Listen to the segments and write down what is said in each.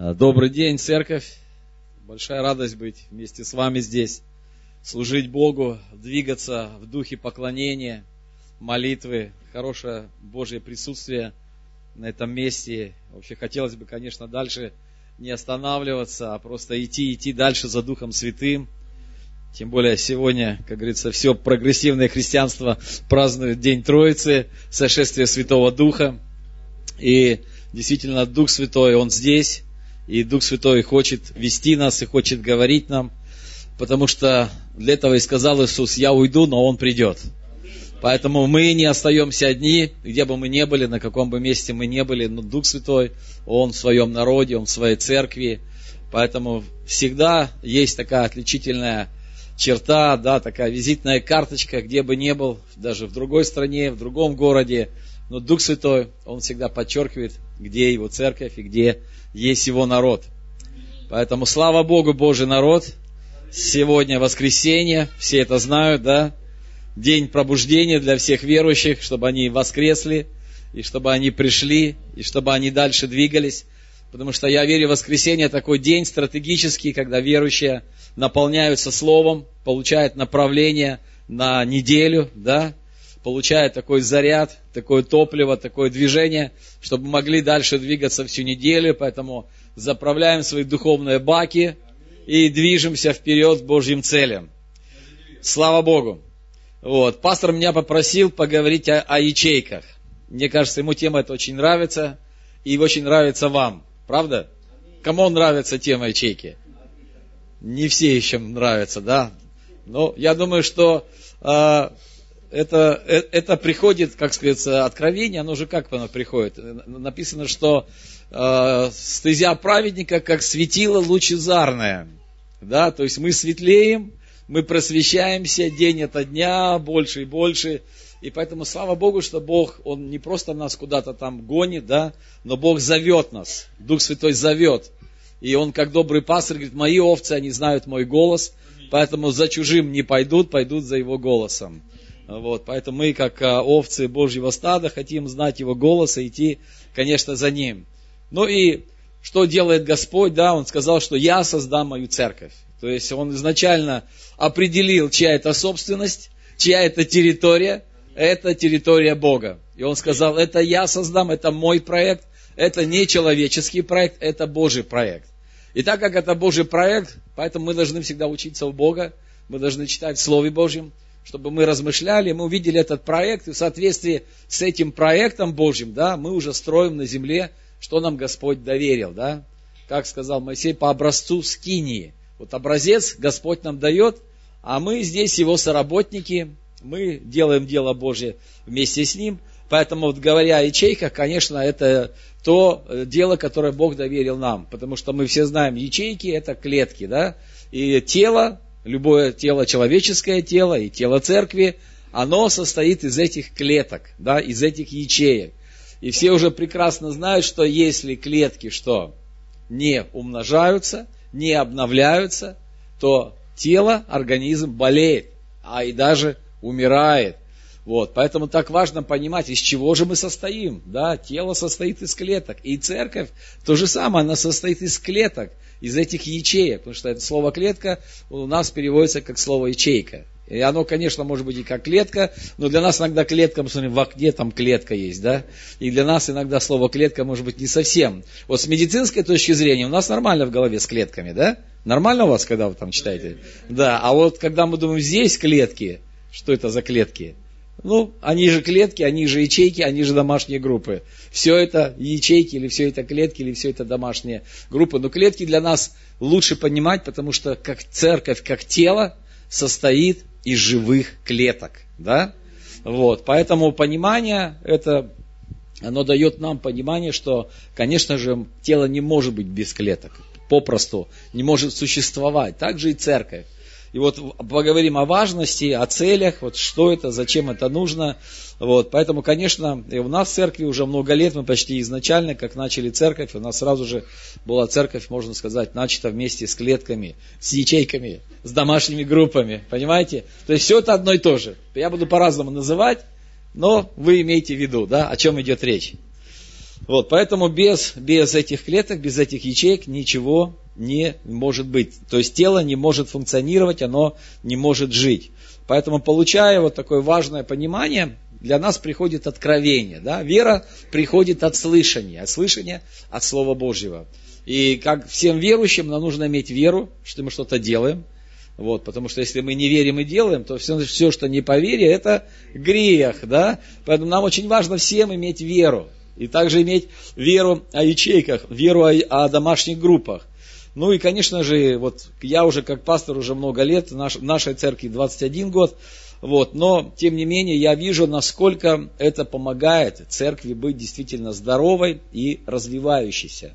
А, добрый день, церковь. Большая радость быть вместе с вами здесь, служить Богу, двигаться в духе поклонения, молитвы, хорошее Божье присутствие на этом месте. Вообще хотелось бы, конечно, дальше не останавливаться, а просто идти, идти дальше за Духом Святым. Тем более сегодня, как говорится, все прогрессивное христианство празднует День Троицы, сошествие Святого Духа. И действительно, Дух Святой, Он здесь, и Дух Святой хочет вести нас и хочет говорить нам, потому что для этого и сказал Иисус, я уйду, но Он придет. Поэтому мы не остаемся одни, где бы мы ни были, на каком бы месте мы ни были, но Дух Святой, Он в своем народе, Он в своей церкви. Поэтому всегда есть такая отличительная черта, да, такая визитная карточка, где бы ни был, даже в другой стране, в другом городе. Но Дух Святой, Он всегда подчеркивает, где Его церковь и где есть его народ. Поэтому слава Богу, Божий народ. Сегодня воскресенье, все это знают, да? День пробуждения для всех верующих, чтобы они воскресли, и чтобы они пришли, и чтобы они дальше двигались. Потому что я верю, воскресенье такой день стратегический, когда верующие наполняются Словом, получают направление на неделю, да, получают такой заряд, такое топливо, такое движение, чтобы могли дальше двигаться всю неделю. Поэтому заправляем свои духовные баки и движемся вперед к Божьим целям. Слава Богу. Вот. Пастор меня попросил поговорить о, о ячейках. Мне кажется, ему тема эта очень нравится, и очень нравится вам. Правда? Кому нравится тема ячейки? Не все еще нравятся, да? Но я думаю, что э, это, э, это приходит, как сказать, откровение, оно же как оно приходит? Написано, что э, стезя праведника, как светило лучезарное. Да, то есть мы светлеем, мы просвещаемся день ото дня, больше и больше. И поэтому слава Богу, что Бог, Он не просто нас куда-то там гонит, да, но Бог зовет нас. Дух Святой зовет. И Он, как добрый пастор, говорит, мои овцы, они знают мой голос, поэтому за чужим не пойдут, пойдут за его голосом. Вот, поэтому мы, как а, овцы Божьего стада, хотим знать Его голос и идти, конечно, за Ним. Ну и что делает Господь? Да, Он сказал, что я создам мою церковь. То есть Он изначально определил, чья это собственность, чья это территория. Это территория Бога. И Он сказал, это я создам, это мой проект, это не человеческий проект, это Божий проект. И так как это Божий проект, поэтому мы должны всегда учиться у Бога, мы должны читать в Слове Божьем, чтобы мы размышляли, мы увидели этот проект, и в соответствии с этим проектом Божьим, да, мы уже строим на земле, что нам Господь доверил, да. Как сказал Моисей, по образцу скинии. Вот образец Господь нам дает, а мы здесь его соработники, мы делаем дело Божье вместе с ним. Поэтому, вот говоря о ячейках, конечно, это то э, дело, которое Бог доверил нам. Потому что мы все знаем, ячейки это клетки, да, и тело любое тело, человеческое тело и тело церкви, оно состоит из этих клеток, да, из этих ячеек. И все уже прекрасно знают, что если клетки что не умножаются, не обновляются, то тело, организм болеет, а и даже умирает. Вот, поэтому так важно понимать, из чего же мы состоим. Да? Тело состоит из клеток. И церковь то же самое, она состоит из клеток из этих ячеек, потому что это слово клетка у нас переводится как слово ячейка. И оно, конечно, может быть и как клетка, но для нас иногда клетка, мы смотрим, в окне там клетка есть, да? И для нас иногда слово клетка может быть не совсем. Вот с медицинской точки зрения у нас нормально в голове с клетками, да? Нормально у вас, когда вы там читаете? Да, а вот когда мы думаем, здесь клетки, что это за клетки? Ну, они же клетки, они же ячейки, они же домашние группы. Все это ячейки, или все это клетки, или все это домашние группы. Но клетки для нас лучше понимать, потому что как церковь, как тело состоит из живых клеток. Да? Вот, поэтому понимание это оно дает нам понимание, что, конечно же, тело не может быть без клеток, попросту не может существовать. Так же и церковь. И вот поговорим о важности, о целях, вот что это, зачем это нужно. Вот, поэтому, конечно, и у нас в церкви уже много лет, мы почти изначально, как начали церковь, у нас сразу же была церковь, можно сказать, начата вместе с клетками, с ячейками, с домашними группами, понимаете? То есть все это одно и то же. Я буду по-разному называть, но вы имеете в виду, да, о чем идет речь. Вот, поэтому без, без этих клеток, без этих ячеек ничего не может быть. То есть тело не может функционировать, оно не может жить. Поэтому, получая вот такое важное понимание, для нас приходит откровение. Да? Вера приходит от слышания, от слышания от Слова Божьего. И как всем верующим, нам нужно иметь веру, что мы что-то делаем. Вот, потому что если мы не верим и делаем, то все, все, что не по вере, это грех. Да? Поэтому нам очень важно всем иметь веру. И также иметь веру о ячейках, веру о, о домашних группах. Ну и, конечно же, вот я уже как пастор уже много лет, наш, нашей церкви 21 год, вот, но, тем не менее, я вижу, насколько это помогает церкви быть действительно здоровой и развивающейся.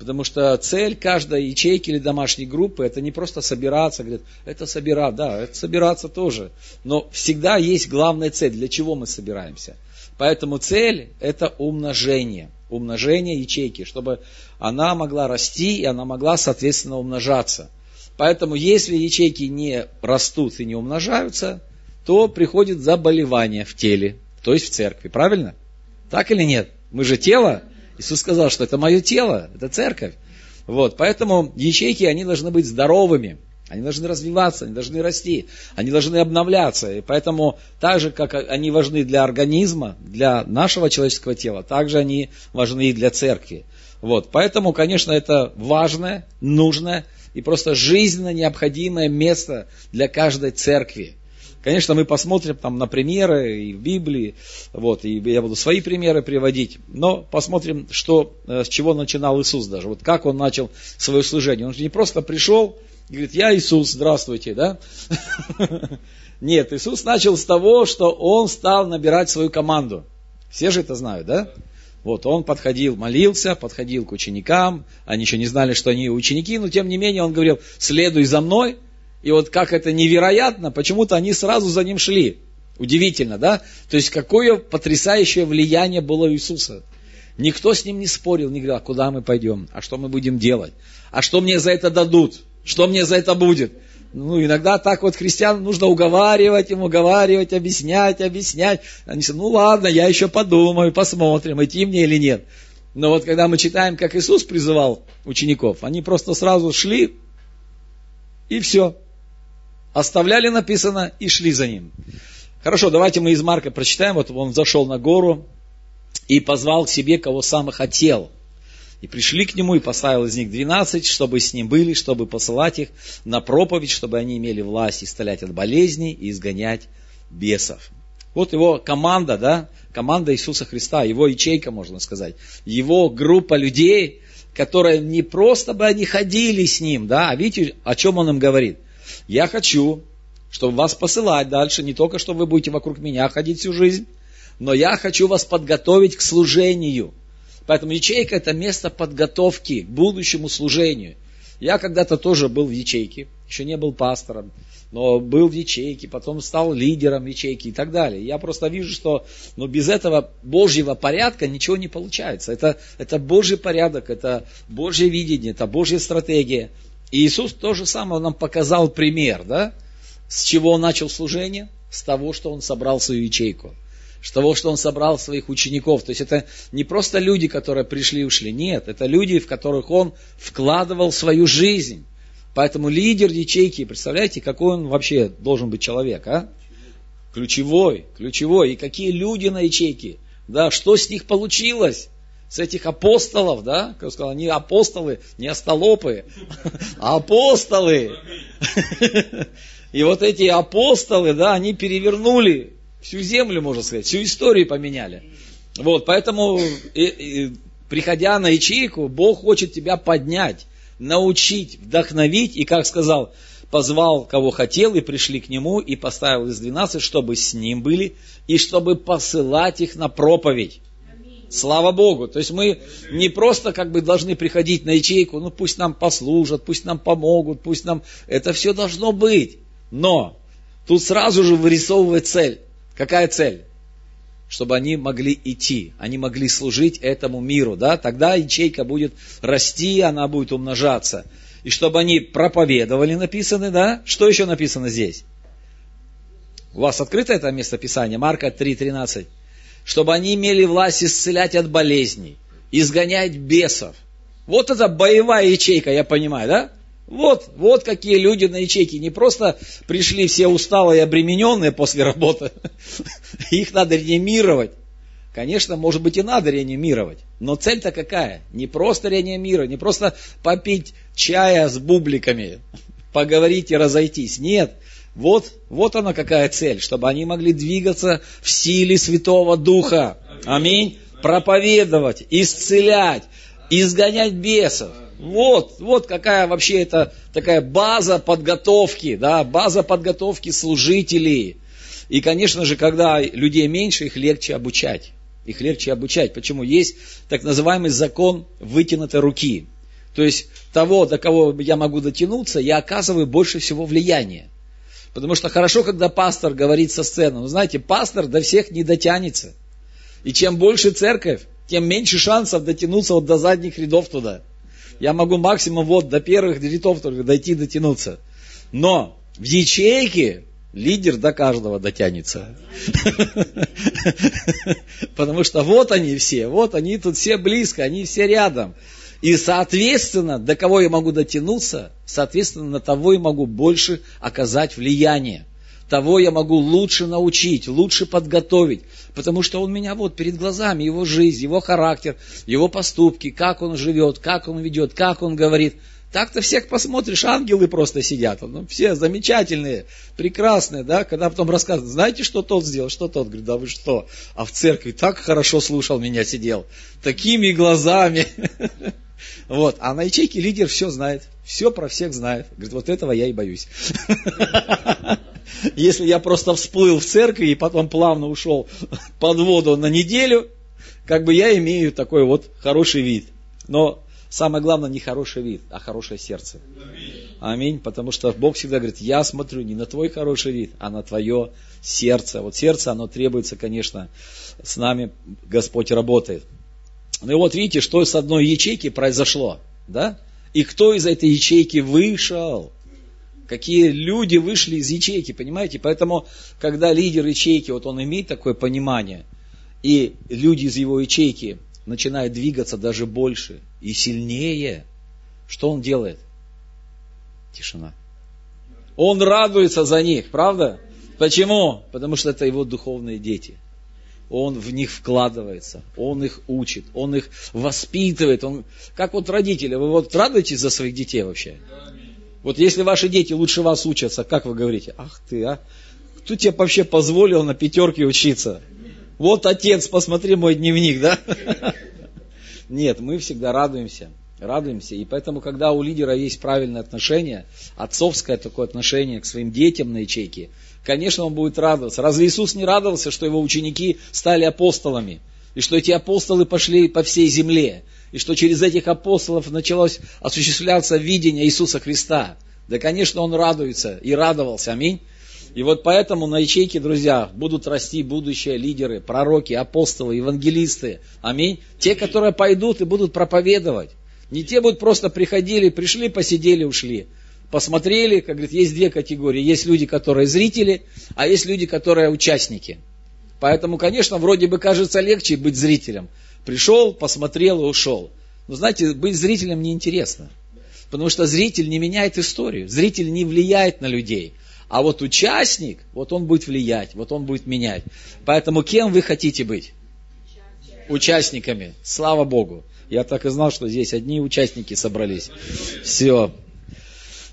Потому что цель каждой ячейки или домашней группы это не просто собираться, говорят, это собираться, да, это собираться тоже. Но всегда есть главная цель, для чего мы собираемся. Поэтому цель это умножение. Умножение ячейки, чтобы она могла расти и она могла, соответственно, умножаться. Поэтому если ячейки не растут и не умножаются, то приходит заболевание в теле, то есть в церкви. Правильно? Так или нет? Мы же тело. Иисус сказал, что это мое тело, это церковь. Вот, поэтому ячейки, они должны быть здоровыми. Они должны развиваться, они должны расти, они должны обновляться. И поэтому так же, как они важны для организма, для нашего человеческого тела, так же они важны и для церкви. Вот, поэтому, конечно, это важное, нужное и просто жизненно необходимое место для каждой церкви. Конечно, мы посмотрим там на примеры и в Библии, вот, и я буду свои примеры приводить, но посмотрим, что, э, с чего начинал Иисус даже, вот как он начал свое служение. Он же не просто пришел и говорит, я Иисус, здравствуйте, да? Нет, Иисус начал с того, что он стал набирать свою команду. Все же это знают, да? Вот, он подходил, молился, подходил к ученикам, они еще не знали, что они ученики, но тем не менее он говорил, следуй за мной, и вот как это невероятно, почему-то они сразу за ним шли. Удивительно, да? То есть какое потрясающее влияние было у Иисуса. Никто с ним не спорил, не говорил, а куда мы пойдем, а что мы будем делать, а что мне за это дадут, что мне за это будет. Ну, иногда так вот христиан нужно уговаривать им, уговаривать, объяснять, объяснять. Они говорят, ну ладно, я еще подумаю, посмотрим, идти мне или нет. Но вот когда мы читаем, как Иисус призывал учеников, они просто сразу шли, и все. Оставляли написано и шли за ним. Хорошо, давайте мы из Марка прочитаем. Вот он зашел на гору и позвал к себе, кого сам хотел. И пришли к нему и поставил из них двенадцать, чтобы с ним были, чтобы посылать их на проповедь, чтобы они имели власть исцелять от болезней и изгонять бесов. Вот его команда, да, команда Иисуса Христа, его ячейка, можно сказать, его группа людей, которые не просто бы они ходили с ним, да, а видите, о чем он им говорит? Я хочу, чтобы вас посылать дальше, не только, чтобы вы будете вокруг меня ходить всю жизнь, но я хочу вас подготовить к служению. Поэтому ячейка это место подготовки к будущему служению. Я когда-то тоже был в ячейке, еще не был пастором, но был в ячейке, потом стал лидером ячейки и так далее. Я просто вижу, что ну, без этого Божьего порядка ничего не получается. Это, это Божий порядок, это Божье видение, это Божья стратегия. И Иисус то же самое нам показал пример, да? С чего он начал служение? С того, что он собрал свою ячейку. С того, что он собрал своих учеников. То есть это не просто люди, которые пришли и ушли. Нет, это люди, в которых он вкладывал свою жизнь. Поэтому лидер ячейки, представляете, какой он вообще должен быть человек, а? Ключевой, ключевой. И какие люди на ячейке. Да, что с них получилось? с этих апостолов, да, как сказал, они апостолы, не остолопы, а апостолы. И вот эти апостолы, да, они перевернули всю землю, можно сказать, всю историю поменяли. Вот, поэтому, и, и, приходя на ячейку, Бог хочет тебя поднять, научить, вдохновить, и, как сказал, позвал, кого хотел, и пришли к нему, и поставил из двенадцать, чтобы с ним были, и чтобы посылать их на проповедь. Слава Богу. То есть мы не просто как бы должны приходить на ячейку, ну пусть нам послужат, пусть нам помогут, пусть нам... Это все должно быть. Но тут сразу же вырисовывает цель. Какая цель? Чтобы они могли идти, они могли служить этому миру, да? Тогда ячейка будет расти, она будет умножаться. И чтобы они проповедовали, написано, да? Что еще написано здесь? У вас открыто это место Писания? Марка 3.13 чтобы они имели власть исцелять от болезней, изгонять бесов. Вот это боевая ячейка, я понимаю, да? Вот, вот какие люди на ячейке. Не просто пришли все усталые и обремененные после работы. Их надо реанимировать. Конечно, может быть и надо реанимировать. Но цель-то какая? Не просто реанимировать, не просто попить чая с бубликами, поговорить и разойтись. Нет. Вот, вот она какая цель, чтобы они могли двигаться в силе Святого Духа. Аминь. Проповедовать, исцелять, изгонять бесов. Вот, вот какая вообще это такая база подготовки, да, база подготовки служителей. И, конечно же, когда людей меньше, их легче обучать. Их легче обучать. Почему? Есть так называемый закон вытянутой руки. То есть того, до кого я могу дотянуться, я оказываю больше всего влияния. Потому что хорошо, когда пастор говорит со сцены. Но знаете, пастор до всех не дотянется. И чем больше церковь, тем меньше шансов дотянуться вот до задних рядов туда. Я могу максимум вот до первых рядов только дойти, дотянуться. Но в ячейке лидер до каждого дотянется. Потому что вот они все, вот они тут все близко, они все рядом. И, соответственно, до кого я могу дотянуться, соответственно, на того я могу больше оказать влияние. Того я могу лучше научить, лучше подготовить, потому что он меня вот перед глазами, его жизнь, его характер, его поступки, как он живет, как он ведет, как он говорит. Так-то всех посмотришь, ангелы просто сидят, ну, все замечательные, прекрасные, да, когда потом рассказывают, знаете, что тот сделал, что тот, говорит, да вы что, а в церкви так хорошо слушал меня, сидел, такими глазами, вот, а на ячейке лидер все знает, все про всех знает, говорит, вот этого я и боюсь. Если я просто всплыл в церкви и потом плавно ушел под воду на неделю, как бы я имею такой вот хороший вид. Но самое главное не хороший вид, а хорошее сердце. Аминь. Потому что Бог всегда говорит, я смотрю не на твой хороший вид, а на твое сердце. Вот сердце, оно требуется, конечно, с нами Господь работает. Ну и вот видите, что с одной ячейки произошло. Да? И кто из этой ячейки вышел? Какие люди вышли из ячейки, понимаете? Поэтому, когда лидер ячейки, вот он имеет такое понимание, и люди из его ячейки начинают двигаться даже больше и сильнее, что он делает? Тишина. Он радуется за них, правда? Почему? Потому что это его духовные дети. Он в них вкладывается, он их учит, он их воспитывает. Он... Как вот родители, вы вот радуетесь за своих детей вообще? Вот если ваши дети лучше вас учатся, как вы говорите? Ах ты, а? Кто тебе вообще позволил на пятерке учиться? Вот отец, посмотри мой дневник, да? Нет, мы всегда радуемся, радуемся. И поэтому, когда у лидера есть правильное отношение, отцовское такое отношение к своим детям на ячейке, конечно, он будет радоваться. Разве Иисус не радовался, что его ученики стали апостолами? И что эти апостолы пошли по всей земле? И что через этих апостолов началось осуществляться видение Иисуса Христа. Да, конечно, он радуется и радовался. Аминь. И вот поэтому на ячейке, друзья, будут расти будущие лидеры, пророки, апостолы, евангелисты. Аминь. Те, которые пойдут и будут проповедовать. Не те будут просто приходили, пришли, посидели, ушли. Посмотрели, как говорит, есть две категории. Есть люди, которые зрители, а есть люди, которые участники. Поэтому, конечно, вроде бы кажется легче быть зрителем. Пришел, посмотрел и ушел. Но знаете, быть зрителем неинтересно. Потому что зритель не меняет историю. Зритель не влияет на людей. А вот участник, вот он будет влиять, вот он будет менять. Поэтому кем вы хотите быть? Участниками. Слава Богу. Я так и знал, что здесь одни участники собрались. Все.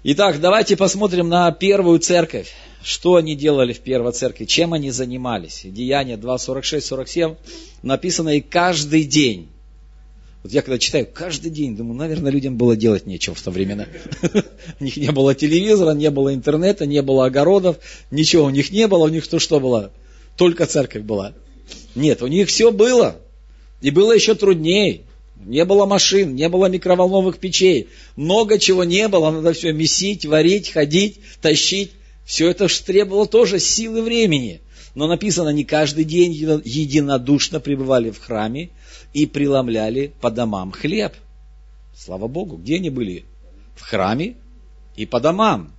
Итак, давайте посмотрим на первую церковь. Что они делали в первой церкви, чем они занимались. Деяние 2, 46, 47 написано и каждый день. Вот я когда читаю, каждый день, думаю, наверное, людям было делать нечего в то время. У них не было телевизора, не было интернета, не было огородов, ничего у них не было, у них то что было? Только церковь была. Нет, у них все было. И было еще труднее. Не было машин, не было микроволновых печей. Много чего не было, надо все месить, варить, ходить, тащить. Все это требовало тоже силы времени. Но написано, не каждый день единодушно пребывали в храме и преломляли по домам хлеб. Слава Богу, где они были? В храме и по домам.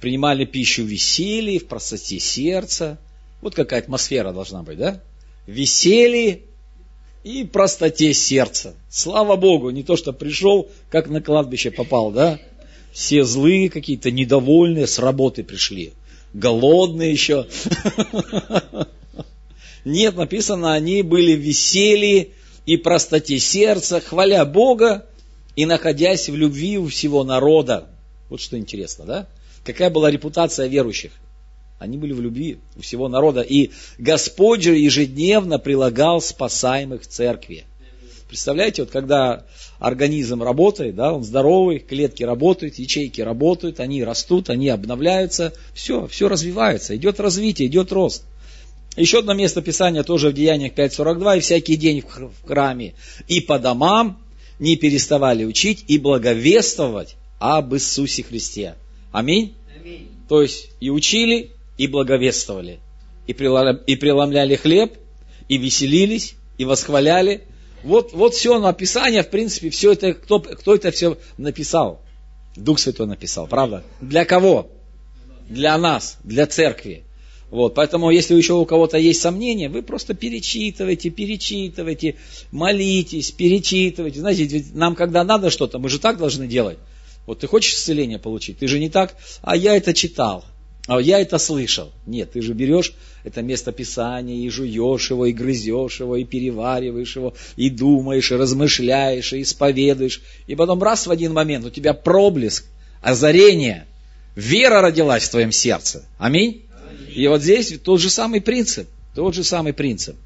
Принимали пищу в веселье, в простоте сердца. Вот какая атмосфера должна быть, да? Веселье и простоте сердца. Слава Богу, не то, что пришел, как на кладбище попал, да? Все злые какие-то, недовольные, с работы пришли. Голодные еще. Нет, написано, они были веселье и простоте сердца, хваля Бога и находясь в любви у всего народа. Вот что интересно, да? Какая была репутация верующих? Они были в любви у всего народа. И Господь же ежедневно прилагал спасаемых в церкви. Представляете, вот когда организм работает, да, он здоровый, клетки работают, ячейки работают, они растут, они обновляются, все, все развивается, идет развитие, идет рост. Еще одно место Писания тоже в Деяниях 5.42, и всякий день в храме и по домам не переставали учить и благовествовать об Иисусе Христе. Аминь. Аминь. То есть и учили, и благовествовали, и преломляли хлеб, и веселились, и восхваляли. Вот, вот все написание, в принципе, все это, кто, кто это все написал? Дух Святой написал, правда? Для кого? Для нас, для церкви. Вот, поэтому, если еще у кого-то есть сомнения, вы просто перечитывайте, перечитывайте, молитесь, перечитывайте. Знаете, ведь нам, когда надо что-то, мы же так должны делать. Вот ты хочешь исцеление получить, ты же не так, а я это читал, а я это слышал. Нет, ты же берешь это место Писания и жуешь его, и грызешь его, и перевариваешь его, и думаешь, и размышляешь, и исповедуешь. И потом раз в один момент у тебя проблеск, озарение, вера родилась в твоем сердце. Аминь. И вот здесь тот же самый принцип. Тот же самый принцип.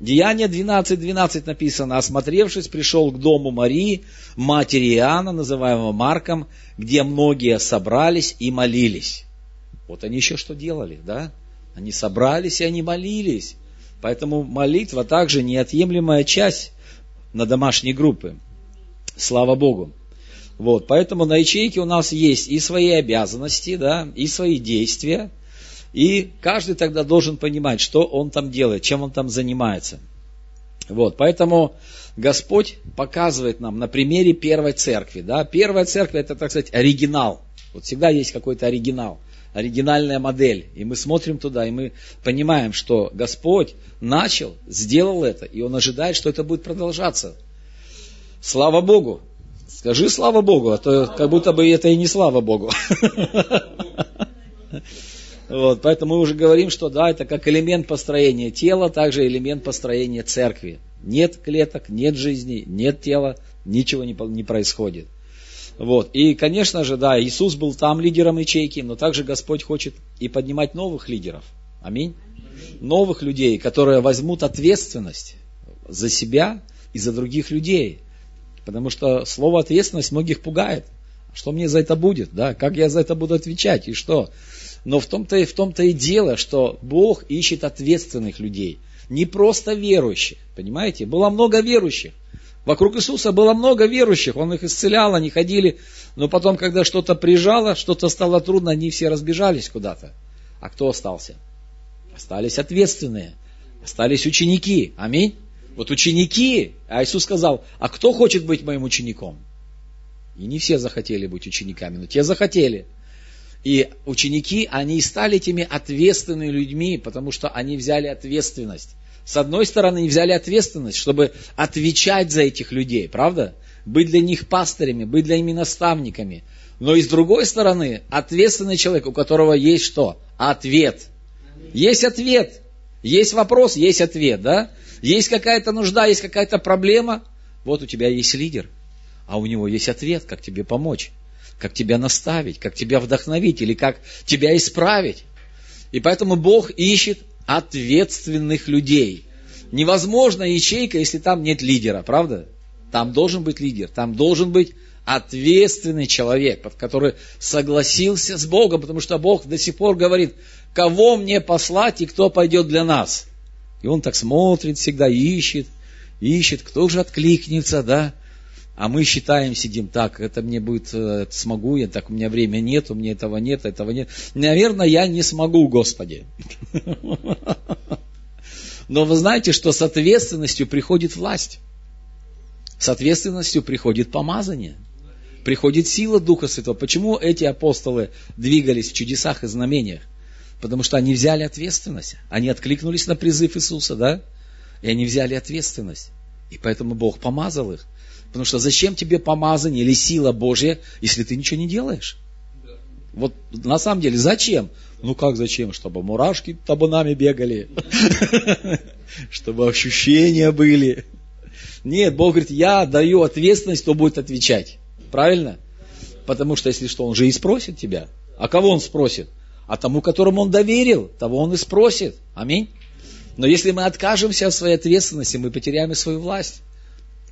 Деяние 12.12 12 написано, осмотревшись, пришел к дому Марии, матери Иоанна, называемого Марком, где многие собрались и молились. Вот они еще что делали, да? Они собрались и они молились. Поэтому молитва также неотъемлемая часть на домашней группы. Слава Богу. Вот, поэтому на ячейке у нас есть и свои обязанности, да, и свои действия. И каждый тогда должен понимать, что он там делает, чем он там занимается. Вот, поэтому Господь показывает нам на примере первой церкви. Да? Первая церковь это, так сказать, оригинал. Вот всегда есть какой-то оригинал оригинальная модель. И мы смотрим туда, и мы понимаем, что Господь начал, сделал это, и Он ожидает, что это будет продолжаться. Слава Богу! Скажи слава Богу, а то как будто бы это и не слава Богу. Вот, поэтому мы уже говорим, что да, это как элемент построения тела, также элемент построения церкви. Нет клеток, нет жизни, нет тела, ничего не, не происходит. Вот. И, конечно же, да, Иисус был там лидером ячейки, но также Господь хочет и поднимать новых лидеров. Аминь. Новых людей, которые возьмут ответственность за себя и за других людей. Потому что слово ответственность многих пугает. Что мне за это будет? Да? Как я за это буду отвечать? И что? Но в том-то, и, в том-то и дело, что Бог ищет ответственных людей. Не просто верующих. Понимаете? Было много верующих. Вокруг Иисуса было много верующих, Он их исцелял, они ходили, но потом, когда что-то прижало, что-то стало трудно, они все разбежались куда-то. А кто остался? Остались ответственные, остались ученики. Аминь. Вот ученики, а Иисус сказал, а кто хочет быть моим учеником? И не все захотели быть учениками, но те захотели. И ученики, они стали теми ответственными людьми, потому что они взяли ответственность. С одной стороны, взяли ответственность, чтобы отвечать за этих людей, правда? Быть для них пастырями, быть для них наставниками. Но и с другой стороны, ответственный человек, у которого есть что? Ответ. Есть ответ. Есть вопрос, есть ответ, да? Есть какая-то нужда, есть какая-то проблема. Вот у тебя есть лидер, а у него есть ответ, как тебе помочь, как тебя наставить, как тебя вдохновить или как тебя исправить. И поэтому Бог ищет ответственных людей. Невозможно ячейка, если там нет лидера, правда? Там должен быть лидер, там должен быть ответственный человек, который согласился с Богом, потому что Бог до сих пор говорит, кого мне послать и кто пойдет для нас. И он так смотрит, всегда ищет, ищет, кто же откликнется, да? А мы считаем, сидим так, это мне будет, это смогу я, так у меня времени нет, у меня этого нет, этого нет. Наверное, я не смогу, Господи. Но вы знаете, что с ответственностью приходит власть. С ответственностью приходит помазание. Приходит сила Духа Святого. Почему эти апостолы двигались в чудесах и знамениях? Потому что они взяли ответственность. Они откликнулись на призыв Иисуса, да? И они взяли ответственность. И поэтому Бог помазал их. Потому что зачем тебе помазание или сила Божья, если ты ничего не делаешь? Вот на самом деле зачем? Ну как зачем? Чтобы мурашки табунами бегали, чтобы ощущения были. Нет, Бог говорит, я даю ответственность, кто будет отвечать. Правильно? Потому что если что, он же и спросит тебя. А кого он спросит? А тому, которому он доверил, того он и спросит. Аминь. Но если мы откажемся от своей ответственности, мы потеряем и свою власть.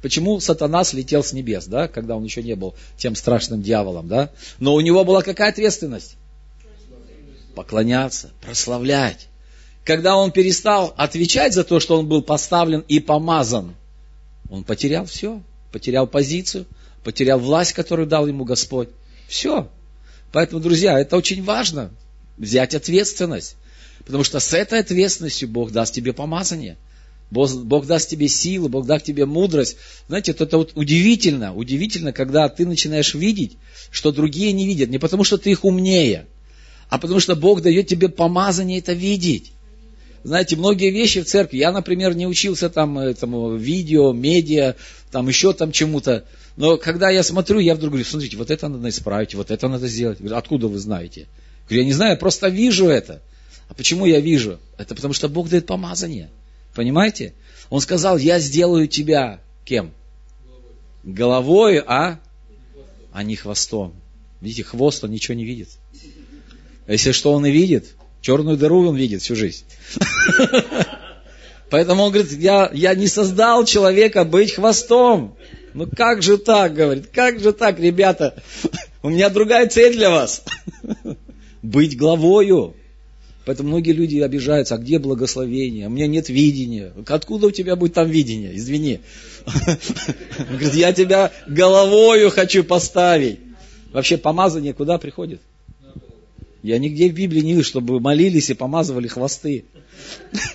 Почему сатана слетел с небес, да, когда он еще не был тем страшным дьяволом, да? Но у него была какая ответственность? Поклоняться, прославлять. Когда он перестал отвечать за то, что он был поставлен и помазан, он потерял все, потерял позицию, потерял власть, которую дал ему Господь. Все. Поэтому, друзья, это очень важно, взять ответственность. Потому что с этой ответственностью Бог даст тебе помазание – Бог, даст тебе силу, Бог даст тебе мудрость. Знаете, это, это вот удивительно, удивительно, когда ты начинаешь видеть, что другие не видят. Не потому, что ты их умнее, а потому, что Бог дает тебе помазание это видеть. Знаете, многие вещи в церкви, я, например, не учился там этому видео, медиа, там еще там чему-то. Но когда я смотрю, я вдруг говорю, смотрите, вот это надо исправить, вот это надо сделать. Говорю, откуда вы знаете? Говорю, я не знаю, я просто вижу это. А почему я вижу? Это потому, что Бог дает помазание. Понимаете? Он сказал, я сделаю тебя кем? Головой, а? А не хвостом. Видите, хвост он ничего не видит. Если что он и видит, черную дыру он видит всю жизнь. Поэтому он говорит, я, я не создал человека быть хвостом. Ну как же так, говорит, как же так, ребята? У меня другая цель для вас. Быть главою. Поэтому многие люди обижаются, а где благословение? У меня нет видения. Откуда у тебя будет там видение? Извини. Говорит, я тебя головою хочу поставить. Вообще помазание куда приходит? Я нигде в Библии не вижу, чтобы молились и помазывали хвосты.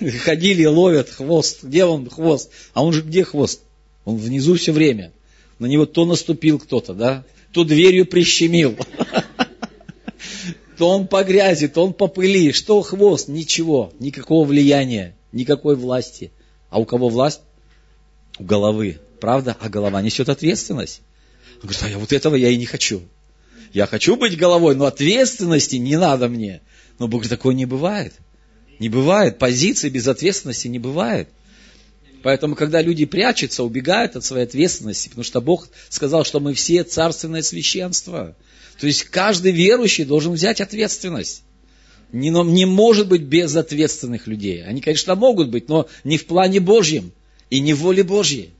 Ходили ловят хвост. Где он хвост? А он же где хвост? Он внизу все время. На него то наступил кто-то, да? То дверью прищемил то он по грязи, то он по пыли. Что хвост? Ничего, никакого влияния, никакой власти. А у кого власть? У головы. Правда? А голова несет ответственность. Он говорит, а я вот этого я и не хочу. Я хочу быть головой, но ответственности не надо мне. Но Бог такое не бывает. Не бывает. Позиции без ответственности не бывает. Поэтому, когда люди прячутся, убегают от своей ответственности, потому что Бог сказал, что мы все царственное священство. То есть каждый верующий должен взять ответственность. Не, не может быть безответственных людей. Они, конечно, могут быть, но не в плане Божьем и не в воле Божьей.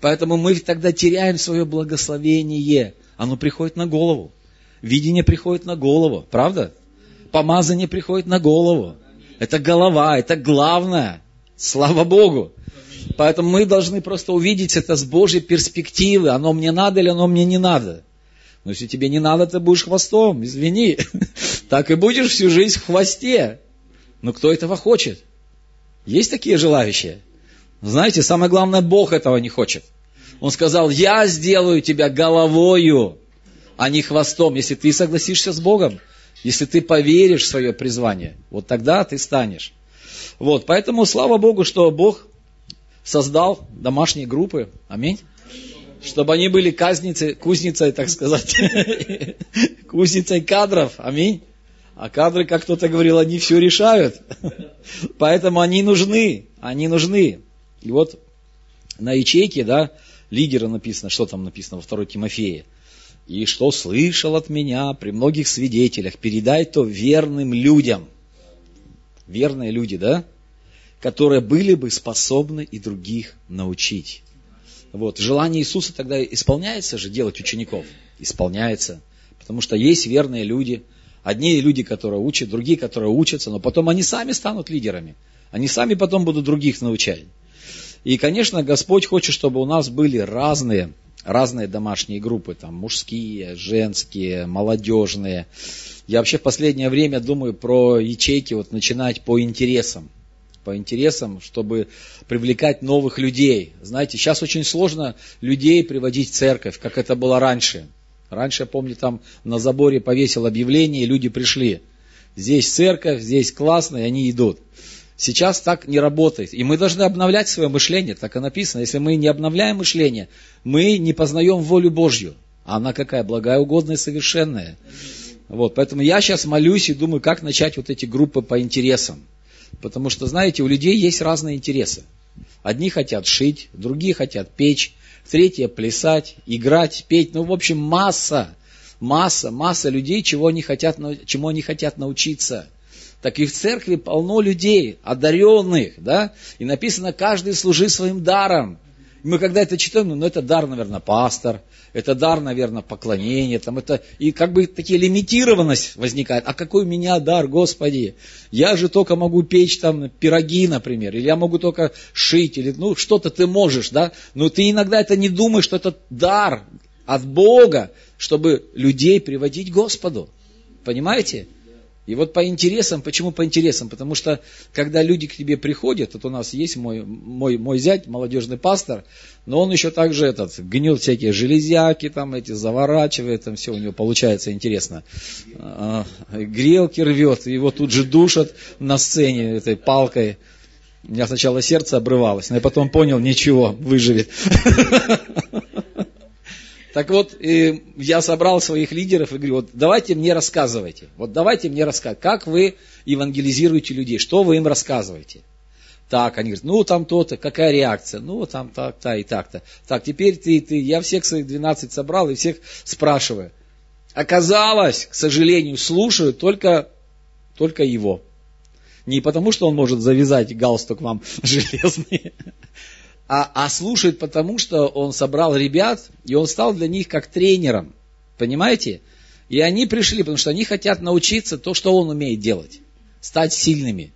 Поэтому мы тогда теряем свое благословение. Оно приходит на голову. Видение приходит на голову. Правда? Помазание приходит на голову. Это голова, это главное. Слава Богу. Поэтому мы должны просто увидеть это с Божьей перспективы. Оно мне надо или оно мне не надо. Но если тебе не надо, ты будешь хвостом, извини. Так и будешь всю жизнь в хвосте. Но кто этого хочет? Есть такие желающие? Знаете, самое главное, Бог этого не хочет. Он сказал, я сделаю тебя головою, а не хвостом, если ты согласишься с Богом, если ты поверишь в свое призвание, вот тогда ты станешь. Вот, поэтому слава Богу, что Бог создал домашние группы. Аминь чтобы они были казницей, кузницей, так сказать, кузницей кадров. Аминь. А кадры, как кто-то говорил, они все решают. Поэтому они нужны, они нужны. И вот на ячейке, да, лидера написано, что там написано во второй Тимофее. И что слышал от меня при многих свидетелях, передай то верным людям. Верные люди, да? Которые были бы способны и других научить. Вот. Желание Иисуса тогда исполняется же делать учеников? Исполняется. Потому что есть верные люди. Одни люди, которые учат, другие, которые учатся, но потом они сами станут лидерами. Они сами потом будут других научать. И, конечно, Господь хочет, чтобы у нас были разные, разные домашние группы, там, мужские, женские, молодежные. Я вообще в последнее время думаю про ячейки вот начинать по интересам по интересам, чтобы привлекать новых людей. Знаете, сейчас очень сложно людей приводить в церковь, как это было раньше. Раньше, я помню, там на заборе повесил объявление, и люди пришли. Здесь церковь, здесь классно, и они идут. Сейчас так не работает. И мы должны обновлять свое мышление, так и написано. Если мы не обновляем мышление, мы не познаем волю Божью. Она какая? Благая, угодная, совершенная. Вот, поэтому я сейчас молюсь и думаю, как начать вот эти группы по интересам. Потому что, знаете, у людей есть разные интересы. Одни хотят шить, другие хотят печь, третьи плясать, играть, петь. Ну, в общем, масса, масса, масса людей, чего они хотят, чему они хотят научиться. Так и в церкви полно людей, одаренных, да? И написано, каждый служи своим даром. Мы когда это читаем, ну, это дар, наверное, пастор, это дар, наверное, поклонение, там это, и как бы такие лимитированность возникает. А какой у меня дар, Господи? Я же только могу печь там пироги, например, или я могу только шить, или ну что-то ты можешь, да? Но ты иногда это не думаешь, что это дар от Бога, чтобы людей приводить к Господу. Понимаете? И вот по интересам, почему по интересам? Потому что, когда люди к тебе приходят, вот у нас есть мой, мой, мой зять, молодежный пастор, но он еще также этот, гнет всякие железяки, там эти заворачивает, там все у него получается интересно. А, грелки рвет, его тут же душат на сцене этой палкой. У меня сначала сердце обрывалось, но я потом понял, ничего, выживет. Так вот, я собрал своих лидеров и говорю, вот давайте мне рассказывайте, вот давайте мне рассказывать, как вы евангелизируете людей, что вы им рассказываете. Так, они говорят, ну там то-то, какая реакция, ну там так-то и так-то. Так, теперь ты, ты, я всех своих 12 собрал и всех спрашиваю. Оказалось, к сожалению, слушают только, только его. Не потому, что он может завязать галстук вам железный, а, а слушает потому, что он собрал ребят, и он стал для них как тренером. Понимаете? И они пришли, потому что они хотят научиться то, что он умеет делать. Стать сильными.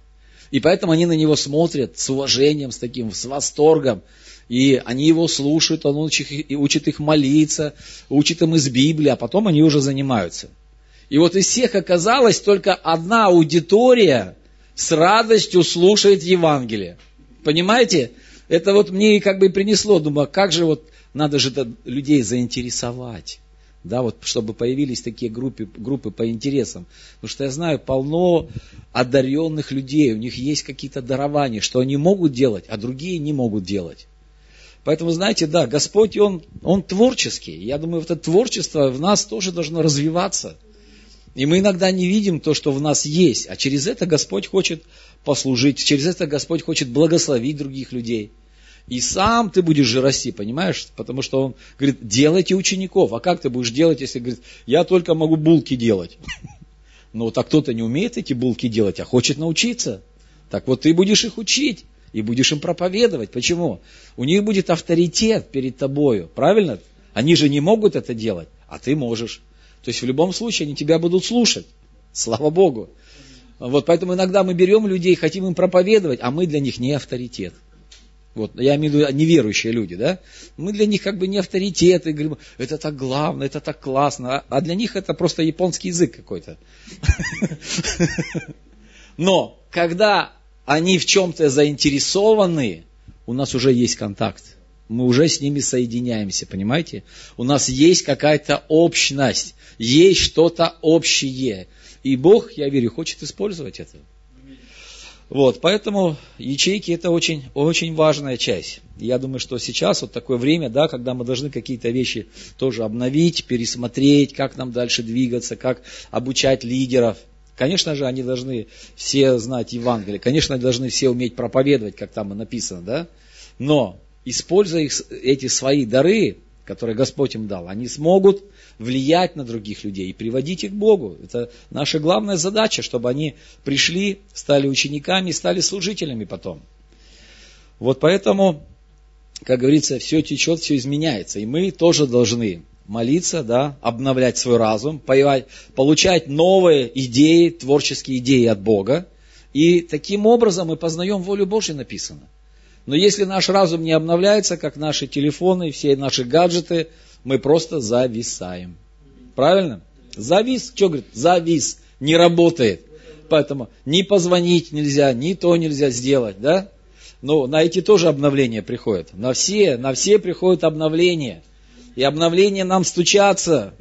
И поэтому они на него смотрят с уважением, с таким, с восторгом. И они его слушают, он учит, учит их молиться, учит им из Библии, а потом они уже занимаются. И вот из всех оказалось только одна аудитория с радостью слушает Евангелие. Понимаете? Это вот мне как бы принесло, думаю, а как же вот надо же людей заинтересовать. Да, вот чтобы появились такие группы, группы по интересам. Потому что я знаю полно одаренных людей, у них есть какие-то дарования, что они могут делать, а другие не могут делать. Поэтому, знаете, да, Господь, Он, Он творческий. Я думаю, это творчество в нас тоже должно развиваться. И мы иногда не видим то, что в нас есть, а через это Господь хочет послужить, через это Господь хочет благословить других людей. И сам ты будешь же расти, понимаешь? Потому что он говорит, делайте учеников. А как ты будешь делать, если говорит, я только могу булки делать? Ну, так кто-то не умеет эти булки делать, а хочет научиться. Так вот ты будешь их учить и будешь им проповедовать. Почему? У них будет авторитет перед тобою, правильно? Они же не могут это делать, а ты можешь. То есть в любом случае они тебя будут слушать. Слава Богу. Вот поэтому иногда мы берем людей, хотим им проповедовать, а мы для них не авторитет. Вот, я имею в виду неверующие люди, да? Мы для них как бы не авторитеты, говорим, это так главное, это так классно, а для них это просто японский язык какой-то. Но когда они в чем-то заинтересованы, у нас уже есть контакт. Мы уже с ними соединяемся, понимаете? У нас есть какая-то общность, есть что-то общее. И Бог, я верю, хочет использовать это. Вот, поэтому ячейки это очень, очень важная часть. Я думаю, что сейчас вот такое время, да, когда мы должны какие-то вещи тоже обновить, пересмотреть, как нам дальше двигаться, как обучать лидеров. Конечно же, они должны все знать Евангелие, конечно, они должны все уметь проповедовать, как там и написано, да. Но, используя их, эти свои дары, которые Господь им дал, они смогут влиять на других людей и приводить их к Богу. Это наша главная задача, чтобы они пришли, стали учениками, стали служителями потом. Вот поэтому, как говорится, все течет, все изменяется. И мы тоже должны молиться, да, обновлять свой разум, получать новые идеи, творческие идеи от Бога. И таким образом мы познаем волю Божью написано. Но если наш разум не обновляется, как наши телефоны, все наши гаджеты, мы просто зависаем. Правильно? Завис, что говорит? Завис, не работает. Поэтому ни позвонить нельзя, ни то нельзя сделать, да? Но на эти тоже обновления приходят. На все, на все приходят обновления. И обновления нам стучатся.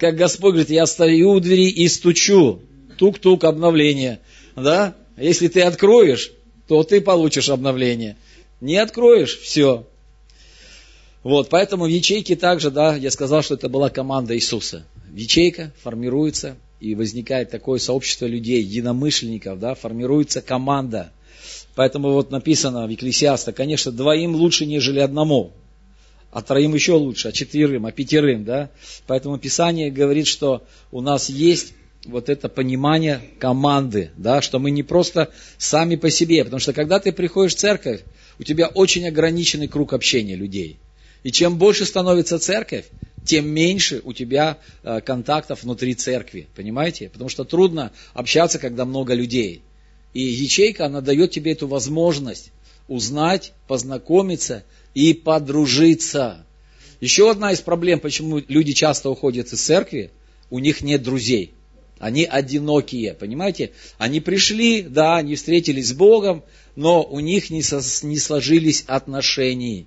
Как Господь говорит, я стою у двери и стучу. Тук-тук, обновление. Да? Если ты откроешь, то ты получишь обновление. Не откроешь, все. Вот, поэтому в ячейке также, да, я сказал, что это была команда Иисуса. Ячейка формируется, и возникает такое сообщество людей, единомышленников, да, формируется команда. Поэтому вот написано в Екклесиаста, конечно, двоим лучше, нежели одному, а троим еще лучше, а четверым, а пятерым, да. Поэтому Писание говорит, что у нас есть вот это понимание команды, да, что мы не просто сами по себе, потому что когда ты приходишь в церковь, у тебя очень ограниченный круг общения людей. И чем больше становится церковь, тем меньше у тебя э, контактов внутри церкви, понимаете? Потому что трудно общаться, когда много людей. И ячейка, она дает тебе эту возможность узнать, познакомиться и подружиться. Еще одна из проблем, почему люди часто уходят из церкви, у них нет друзей. Они одинокие, понимаете? Они пришли, да, они встретились с Богом, но у них не, со, не сложились отношения.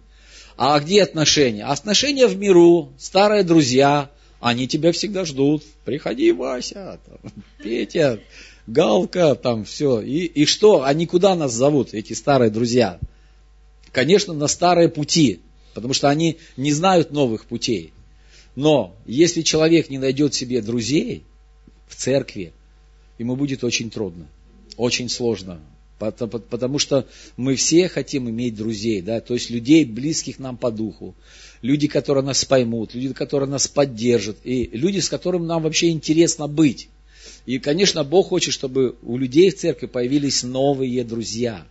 А где отношения? Отношения в миру, старые друзья, они тебя всегда ждут. Приходи, Вася, там, Петя, Галка, там все. И, и что? Они куда нас зовут, эти старые друзья? Конечно, на старые пути, потому что они не знают новых путей. Но если человек не найдет себе друзей в церкви, ему будет очень трудно, очень сложно. Потому что мы все хотим иметь друзей, да, то есть людей, близких нам по духу, люди, которые нас поймут, люди, которые нас поддержат, и люди, с которыми нам вообще интересно быть. И, конечно, Бог хочет, чтобы у людей в церкви появились новые друзья.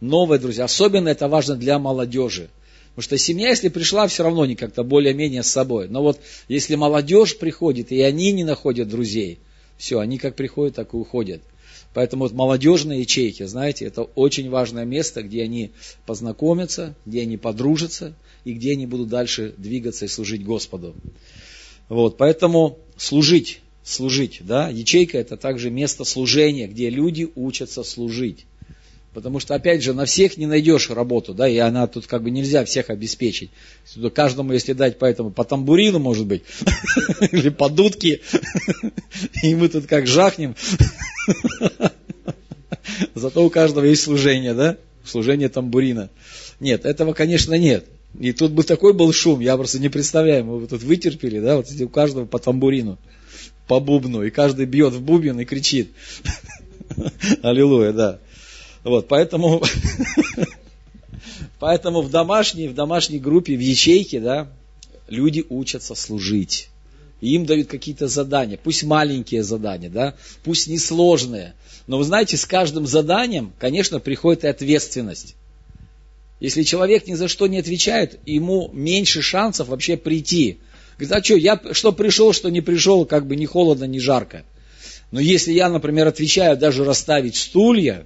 Новые друзья. Особенно это важно для молодежи. Потому что семья, если пришла, все равно не как-то более-менее с собой. Но вот если молодежь приходит, и они не находят друзей, все, они как приходят, так и уходят. Поэтому вот молодежные ячейки, знаете, это очень важное место, где они познакомятся, где они подружатся и где они будут дальше двигаться и служить Господу. Вот, поэтому служить, служить, да, ячейка это также место служения, где люди учатся служить. Потому что, опять же, на всех не найдешь работу, да, и она тут как бы нельзя всех обеспечить. Каждому, если дать поэтому по тамбурину, может быть, или по дудке, и мы тут как жахнем. Зато у каждого есть служение, да? Служение тамбурина. Нет, этого, конечно, нет. И тут бы такой был шум, я просто не представляю, мы бы тут вытерпели, да, вот у каждого по тамбурину, по бубну, и каждый бьет в бубен и кричит. Аллилуйя, да. Вот, поэтому, поэтому в домашней, в домашней группе, в ячейке, да, люди учатся служить. И им дают какие-то задания, пусть маленькие задания, да, пусть несложные. Но вы знаете, с каждым заданием, конечно, приходит и ответственность. Если человек ни за что не отвечает, ему меньше шансов вообще прийти. Говорит, а что, я что пришел, что не пришел, как бы ни холодно, ни жарко. Но если я, например, отвечаю даже расставить стулья,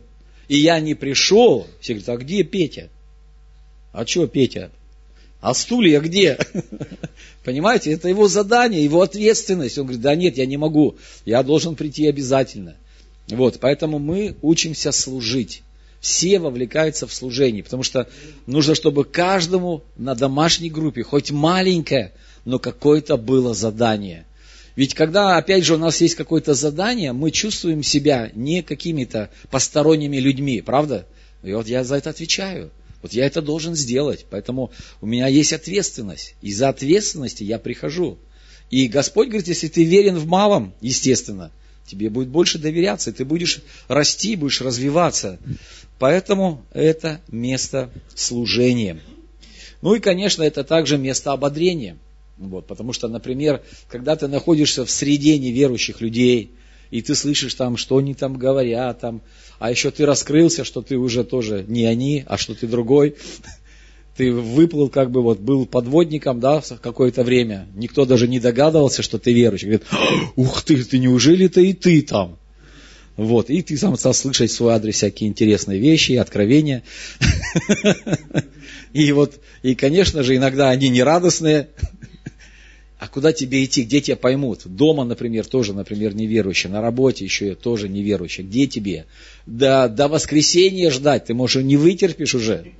и я не пришел, все говорят, а где Петя? А что Петя? А стулья где? Понимаете, это его задание, его ответственность. Он говорит, да нет, я не могу, я должен прийти обязательно. Вот, поэтому мы учимся служить. Все вовлекаются в служение, потому что нужно, чтобы каждому на домашней группе, хоть маленькое, но какое-то было задание – ведь когда, опять же, у нас есть какое-то задание, мы чувствуем себя не какими-то посторонними людьми, правда? И вот я за это отвечаю. Вот я это должен сделать. Поэтому у меня есть ответственность. И за ответственности я прихожу. И Господь говорит, если ты верен в малом, естественно, тебе будет больше доверяться, ты будешь расти, будешь развиваться. Поэтому это место служения. Ну и, конечно, это также место ободрения. Вот, потому что, например, когда ты находишься в среде неверующих людей, и ты слышишь там, что они там говорят, там, а еще ты раскрылся, что ты уже тоже не они, а что ты другой, ты выплыл, как бы вот был подводником, да, какое-то время, никто даже не догадывался, что ты верующий, говорит, ух ты, ты неужели ты и ты там? Вот, и ты сам стал слышать в свой адрес всякие интересные вещи, откровения. И вот, и, конечно же, иногда они нерадостные, а куда тебе идти, где тебя поймут? Дома, например, тоже, например, неверующие, на работе еще тоже неверующие. Где тебе? До, до воскресенья ждать, ты, может, не вытерпишь уже,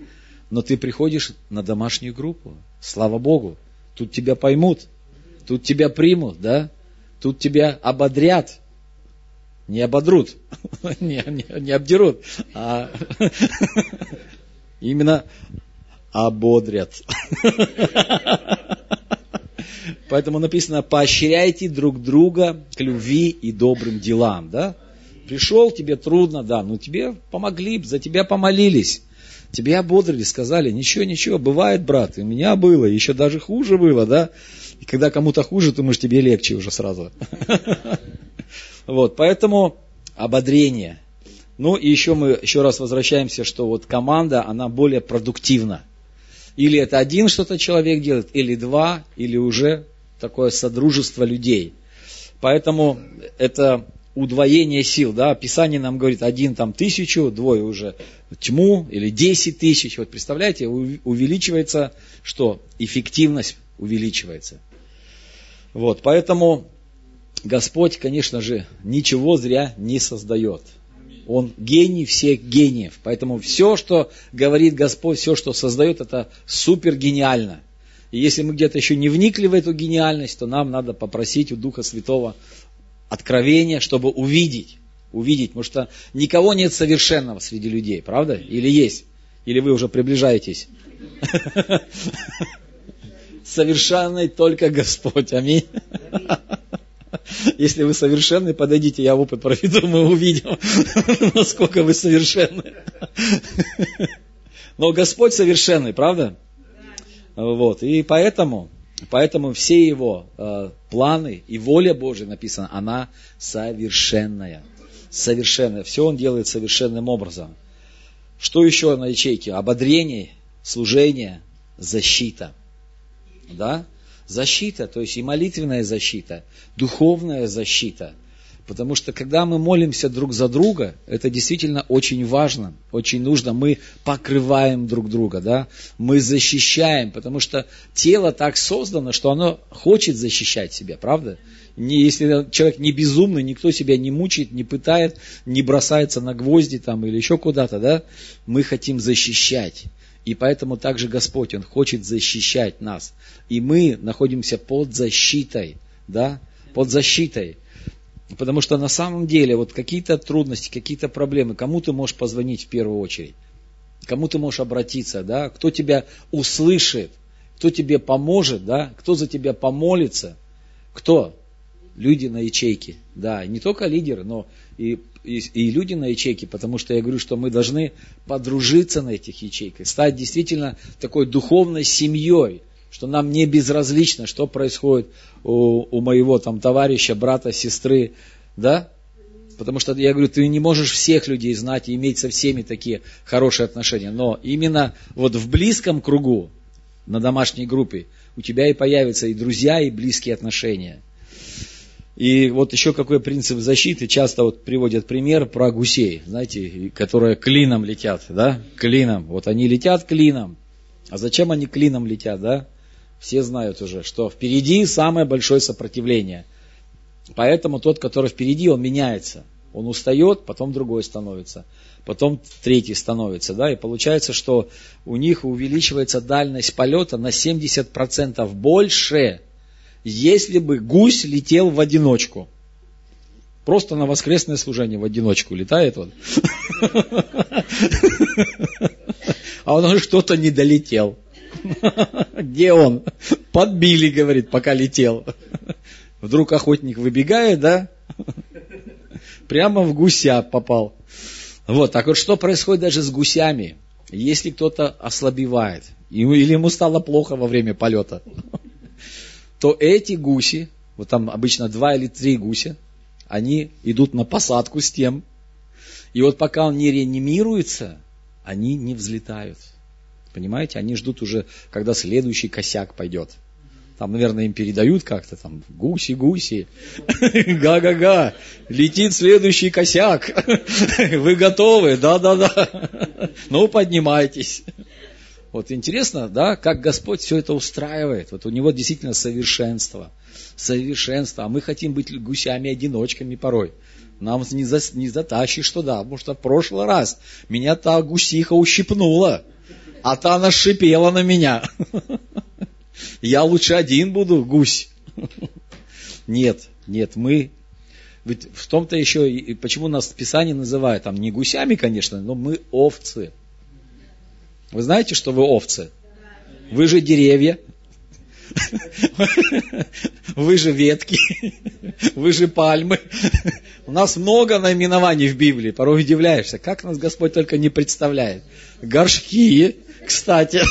но ты приходишь на домашнюю группу, слава Богу, тут тебя поймут, тут тебя примут, да, тут тебя ободрят. Не ободрут, не, не, не обдерут, а именно ободрят. Поэтому написано, поощряйте друг друга к любви и добрым делам. Да? Пришел, тебе трудно, да, но тебе помогли, за тебя помолились. Тебе ободрили, сказали, ничего, ничего, бывает, брат, и у меня было, еще даже хуже было, да. И когда кому-то хуже, то может тебе легче уже сразу. Вот, поэтому ободрение. Ну и еще мы еще раз возвращаемся, что вот команда, она более продуктивна. Или это один что-то человек делает, или два, или уже такое содружество людей. Поэтому это удвоение сил, да, Писание нам говорит, один там тысячу, двое уже тьму, или десять тысяч, вот представляете, увеличивается что? Эффективность увеличивается. Вот, поэтому Господь, конечно же, ничего зря не создает. Он гений всех гениев. Поэтому все, что говорит Господь, все, что создает, это супер гениально. И если мы где-то еще не вникли в эту гениальность, то нам надо попросить у Духа Святого откровения, чтобы увидеть. Увидеть, потому что никого нет совершенного среди людей, правда? Или есть? Или вы уже приближаетесь? Совершенный только Господь. Аминь. Если вы совершенны, подойдите, я опыт проведу, мы увидим, насколько вы совершенны. Но Господь совершенный, правда? Вот, и поэтому, поэтому все его э, планы и воля Божья написана, она совершенная. Совершенная. Все он делает совершенным образом. Что еще на ячейке? Ободрение, служение, защита. Да? Защита, то есть и молитвенная защита, духовная защита – Потому что когда мы молимся друг за друга, это действительно очень важно, очень нужно. Мы покрываем друг друга, да? мы защищаем, потому что тело так создано, что оно хочет защищать себя, правда? Не, если человек не безумный, никто себя не мучает, не пытает, не бросается на гвозди там или еще куда-то, да? Мы хотим защищать. И поэтому также Господь, Он хочет защищать нас. И мы находимся под защитой, да? Под защитой. Потому что на самом деле вот какие-то трудности, какие-то проблемы, кому ты можешь позвонить в первую очередь? Кому ты можешь обратиться, да? Кто тебя услышит? Кто тебе поможет, да? Кто за тебя помолится? Кто? Люди на ячейке, да, не только лидеры, но и, и, и люди на ячейке, потому что я говорю, что мы должны подружиться на этих ячейках, стать действительно такой духовной семьей, что нам не безразлично, что происходит у, у моего там товарища, брата, сестры, да? Потому что я говорю, ты не можешь всех людей знать и иметь со всеми такие хорошие отношения. Но именно вот в близком кругу, на домашней группе, у тебя и появятся и друзья, и близкие отношения. И вот еще какой принцип защиты, часто вот приводят пример про гусей, знаете, которые клином летят, да, клином. Вот они летят клином. А зачем они клином летят, да? Все знают уже, что впереди самое большое сопротивление. Поэтому тот, который впереди, он меняется. Он устает, потом другой становится, потом третий становится. Да? И получается, что у них увеличивается дальность полета на 70% больше, если бы гусь летел в одиночку. Просто на воскресное служение в одиночку летает он. А он что-то не долетел. Где он? Подбили, говорит, пока летел. Вдруг охотник выбегает, да? Прямо в гуся попал. Вот, так вот что происходит даже с гусями? Если кто-то ослабевает, или ему стало плохо во время полета, то эти гуси, вот там обычно два или три гуся, они идут на посадку с тем, и вот пока он не реанимируется, они не взлетают. Понимаете, они ждут уже, когда следующий косяк пойдет. Там, наверное, им передают как-то там гуси, гуси, га-га-га, летит следующий косяк. Вы готовы? Да-да-да. Ну, поднимайтесь. Вот интересно, да, как Господь все это устраивает. Вот у него действительно совершенство. Совершенство. А мы хотим быть гусями-одиночками порой. Нам не, за, не затащишь туда, потому что в прошлый раз меня та гусиха ущипнула а та она шипела на меня. Я лучше один буду, гусь. Нет, нет, мы Ведь в том-то еще, и почему нас Писание называет, там не гусями, конечно, но мы овцы. Вы знаете, что вы овцы? Вы же деревья, вы же ветки, вы же пальмы. У нас много наименований в Библии, порой удивляешься, как нас Господь только не представляет. Горшки, кстати,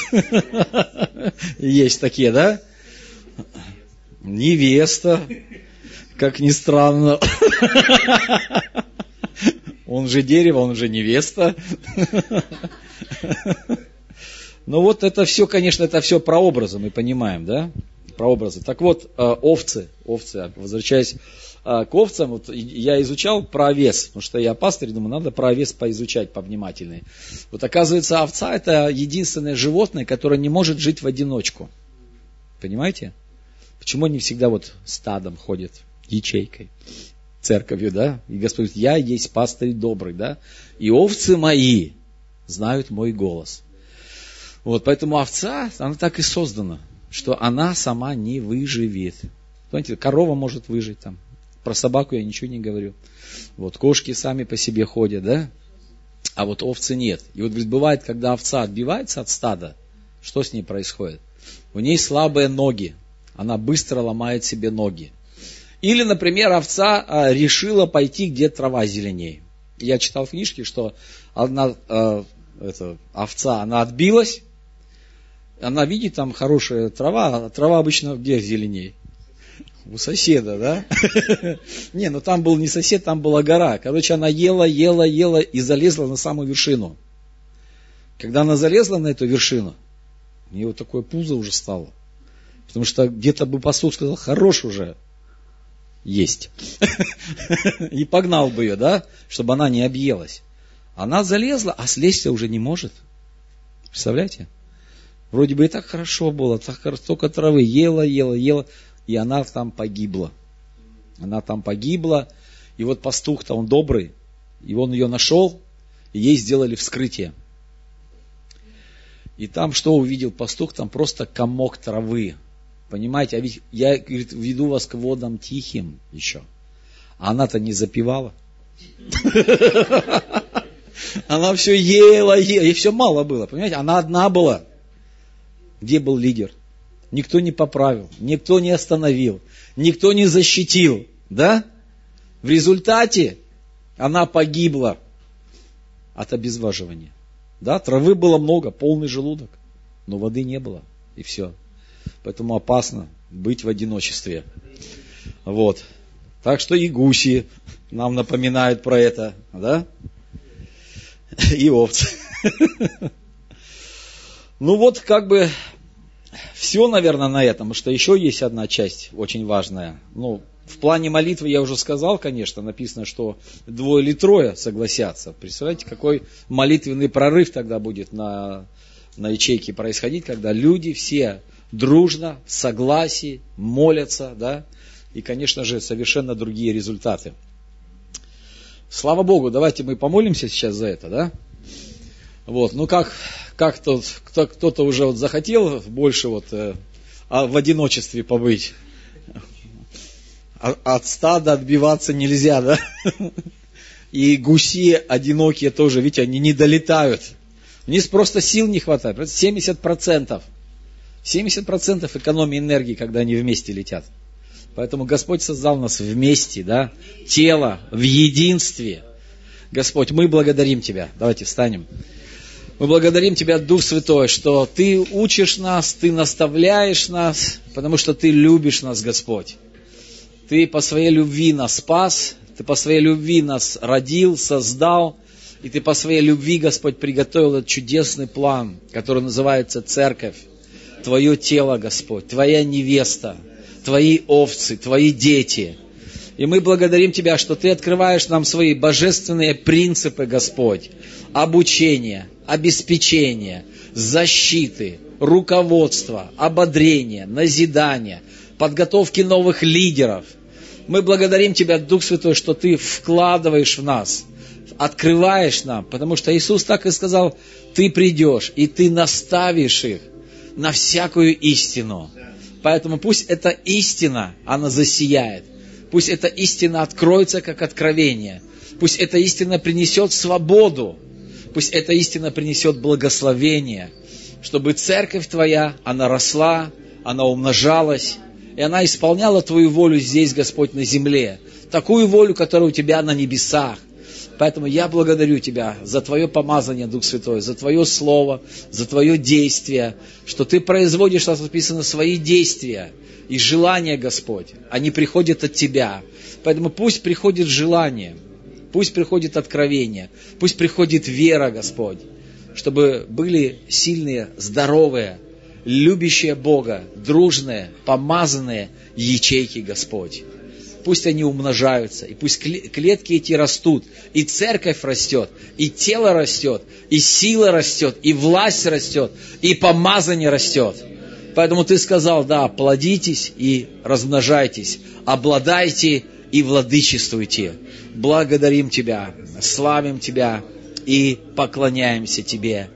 есть такие, да? Невеста, как ни странно. Он же дерево, он же невеста. Ну вот это все, конечно, это все прообразы, мы понимаем, да? Прообразы. Так вот, э, овцы, овцы, возвращаясь э, к овцам, вот я изучал про овес, потому что я пастырь, думаю, надо про овес поизучать повнимательнее. Вот оказывается, овца это единственное животное, которое не может жить в одиночку. Понимаете? Почему они всегда вот стадом ходят, ячейкой, церковью, да? И Господь говорит, я есть пастырь добрый, да? И овцы мои знают мой голос. Вот, поэтому овца, она так и создана, что она сама не выживет. Понимаете, корова может выжить там. Про собаку я ничего не говорю. Вот, кошки сами по себе ходят, да? А вот овцы нет. И вот, говорит, бывает, когда овца отбивается от стада, что с ней происходит? У ней слабые ноги. Она быстро ломает себе ноги. Или, например, овца а, решила пойти, где трава зеленее. Я читал в книжке, что одна а, это, овца, она отбилась, она видит там хорошая трава, а трава обычно где зеленее? У соседа, да? Не, ну там был не сосед, там была гора. Короче, она ела, ела, ела и залезла на самую вершину. Когда она залезла на эту вершину, у нее вот такое пузо уже стало. Потому что где-то бы пастух сказал, хорош уже есть. И погнал бы ее, да, чтобы она не объелась. Она залезла, а слезть уже не может. Представляете? Вроде бы и так хорошо было, так столько травы ела, ела, ела, и она там погибла. Она там погибла, и вот пастух-то он добрый, и он ее нашел, и ей сделали вскрытие. И там что увидел пастух? Там просто комок травы. Понимаете, а ведь я говорит, веду вас к водам тихим еще. А она-то не запивала. Она все ела, ела, и все мало было, понимаете? Она одна была. Где был лидер? Никто не поправил, никто не остановил, никто не защитил, да? В результате она погибла от обезваживания. Да, травы было много, полный желудок, но воды не было, и все. Поэтому опасно быть в одиночестве. Вот. Так что и гуси нам напоминают про это, да? И овцы. Ну вот как бы все, наверное, на этом, что еще есть одна часть очень важная. Ну, в плане молитвы я уже сказал, конечно, написано, что двое или трое согласятся. Представляете, какой молитвенный прорыв тогда будет на, на ячейке происходить, когда люди все дружно, в согласии, молятся, да, и, конечно же, совершенно другие результаты. Слава Богу, давайте мы помолимся сейчас за это, да? Вот, ну как, как -то, кто, кто-то уже вот захотел больше вот э, а в одиночестве побыть. А, от стада отбиваться нельзя, да? И гуси одинокие тоже, видите, они не долетают. У них просто сил не хватает. 70%. 70% экономии энергии, когда они вместе летят. Поэтому Господь создал нас вместе, да, тело в единстве. Господь, мы благодарим Тебя. Давайте встанем. Мы благодарим Тебя, Дух Святой, что Ты учишь нас, Ты наставляешь нас, потому что Ты любишь нас, Господь. Ты по своей любви нас спас, Ты по своей любви нас родил, создал, и Ты по своей любви, Господь, приготовил этот чудесный план, который называется Церковь. Твое тело, Господь, Твоя невеста, Твои овцы, Твои дети. И мы благодарим Тебя, что Ты открываешь нам свои божественные принципы, Господь, обучения, обеспечения, защиты, руководства, ободрения, назидания, подготовки новых лидеров. Мы благодарим Тебя, Дух Святой, что Ты вкладываешь в нас, открываешь нам, потому что Иисус так и сказал, Ты придешь, и Ты наставишь их на всякую истину. Поэтому пусть эта истина, она засияет. Пусть эта истина откроется как откровение. Пусть эта истина принесет свободу. Пусть эта истина принесет благословение. Чтобы церковь Твоя, она росла, она умножалась, и она исполняла Твою волю здесь, Господь, на земле. Такую волю, которая у Тебя на небесах. Поэтому я благодарю Тебя за Твое помазание, Дух Святой, за Твое Слово, за Твое действие, что Ты производишь, что написано, свои действия и желания, Господь. Они приходят от Тебя. Поэтому пусть приходит желание, пусть приходит откровение, пусть приходит вера, Господь, чтобы были сильные, здоровые, любящие Бога, дружные, помазанные ячейки, Господь. Пусть они умножаются, и пусть клетки эти растут, и церковь растет, и тело растет, и сила растет, и власть растет, и помазание растет. Поэтому ты сказал, да, плодитесь и размножайтесь, обладайте и владычествуйте. Благодарим Тебя, славим Тебя и поклоняемся Тебе.